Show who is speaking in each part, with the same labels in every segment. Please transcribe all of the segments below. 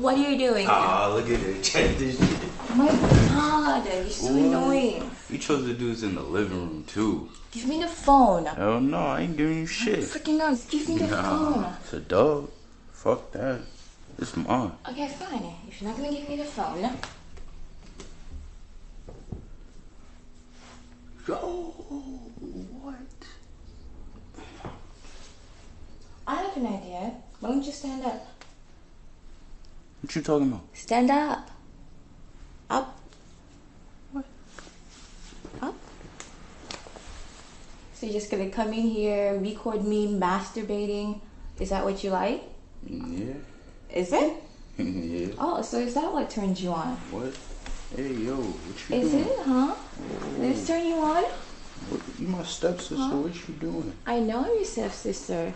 Speaker 1: What are you doing?
Speaker 2: Ah, look at it. Check this shit.
Speaker 1: Oh my god, you're so annoying.
Speaker 2: You chose to do this in the living room too.
Speaker 1: Give me the phone.
Speaker 2: Hell no, I ain't giving you shit.
Speaker 1: Freaking out, give me the
Speaker 2: Nah,
Speaker 1: phone.
Speaker 2: it's a dub. Fuck that. It's mine.
Speaker 1: Okay, fine. If you're not gonna give me the phone,
Speaker 2: Yo, what?
Speaker 1: I have an idea. Why don't you stand up?
Speaker 2: What you talking about?
Speaker 1: Stand up. Up.
Speaker 2: What?
Speaker 1: Up. So you're just gonna come in here, record me masturbating? Is that what you like?
Speaker 2: Yeah.
Speaker 1: Is it?
Speaker 2: yeah.
Speaker 1: Oh, so is that what turns you on?
Speaker 2: What? Hey, yo, what you
Speaker 1: Is
Speaker 2: doing?
Speaker 1: Is it, huh? This turn you on?
Speaker 2: What, you my stepsister. What you doing?
Speaker 1: I know I'm your stepsister.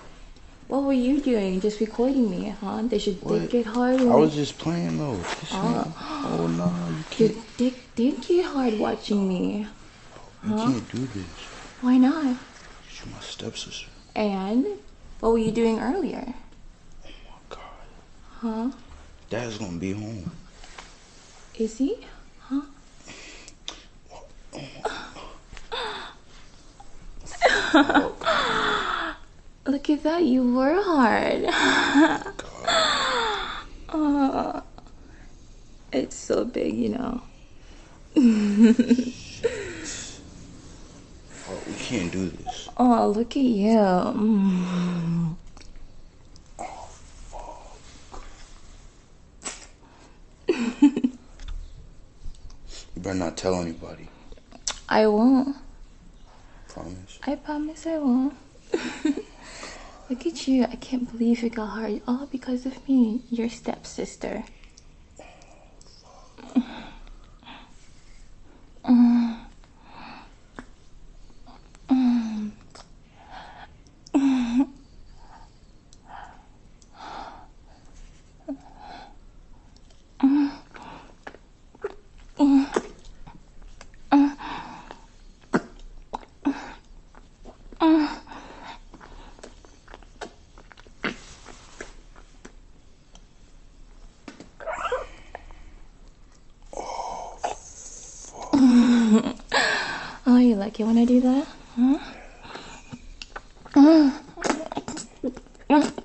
Speaker 1: What were you doing? Just recording me, huh? They should
Speaker 2: What?
Speaker 1: dick get hard?
Speaker 2: I was just playing though.
Speaker 1: Oh.
Speaker 2: Oh no, you can't.
Speaker 1: dick did get hard watching me.
Speaker 2: You can't do this.
Speaker 1: Why not?
Speaker 2: You're my stepsister.
Speaker 1: And what were you doing earlier?
Speaker 2: Oh my god.
Speaker 1: Huh?
Speaker 2: Dad's gonna be home.
Speaker 1: Is he? Huh? Look at that, you were hard. oh, it's so big, you know.
Speaker 2: Oh, we can't do this.
Speaker 1: Oh, look at you. Mm.
Speaker 2: You better not tell anybody.
Speaker 1: I won't.
Speaker 2: Promise.
Speaker 1: I promise I won't. Look at you. I can't believe you got hard. All because of me, your stepsister. Mm. Mm. Oh, you like it when I do that? Huh? Mm. Mm.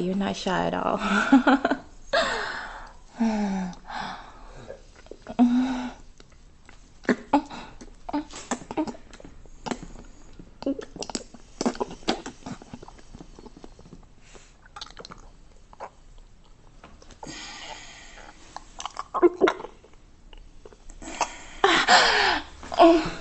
Speaker 1: you. You're not shy at all. oh.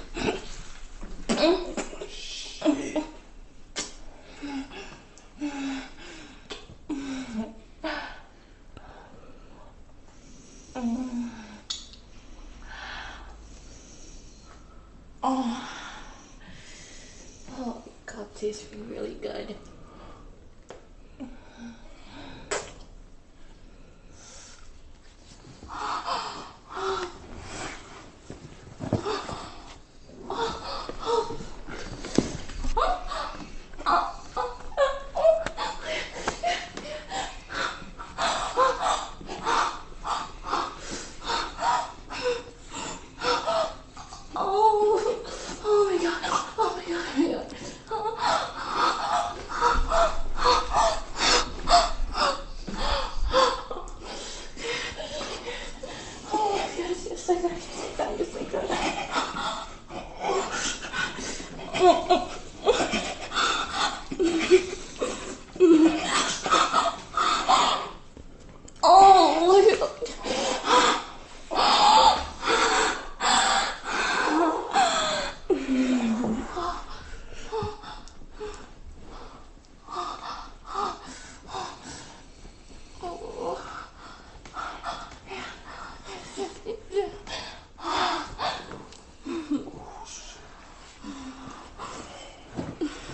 Speaker 1: Oh, oh, God tastes really good. Oh, oh my god, oh my god, oh my god. Oh, yes, yes, I got it, yes, I got it, yes, I got it. Oh, look at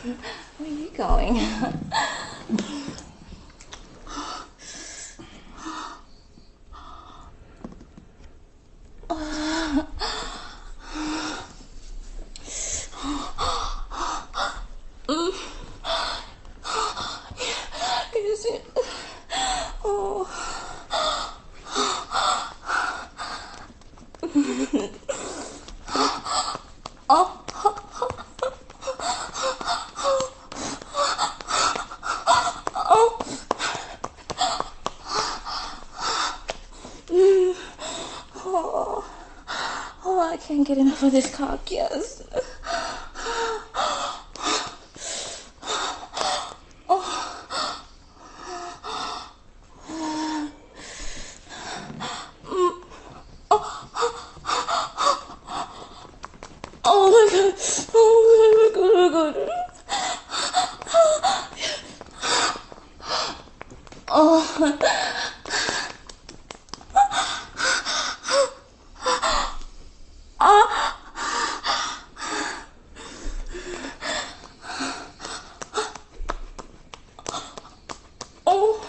Speaker 1: Where are you going? Oh, oh, I can't get enough of this cock, yes. Oh my god, oh my god, oh my god. Oh.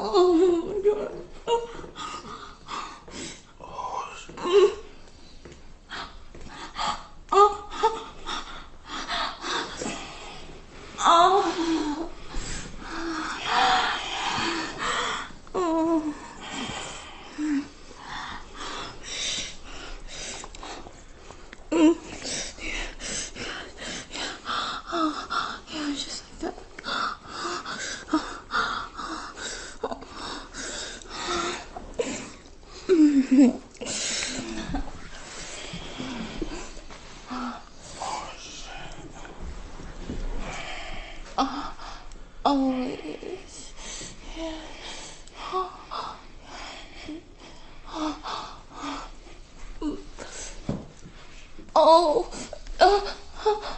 Speaker 1: Oh my god. Yeah, just like that. Oh, yes. Oh, oh,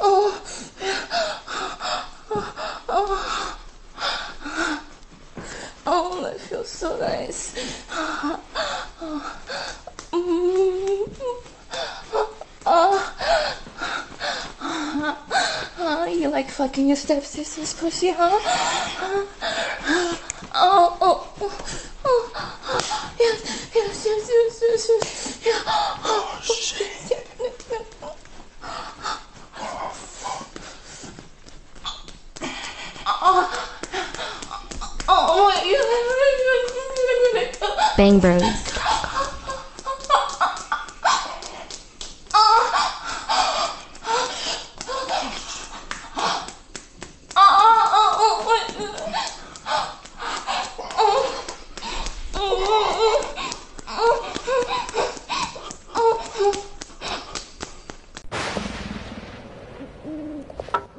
Speaker 1: oh, oh, that feels so nice. Oh, you like fucking your stepsister's pussy, huh? Oh, oh, oh, oh, yes, yes, yes, yes, yes, yes, yeah. Oh, shit. Oh, my God.
Speaker 3: Bang Bros.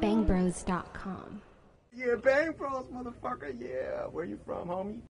Speaker 3: Bangbros.com.
Speaker 4: Yeah, Bang Bros, motherfucker. Yeah, where you from, homie?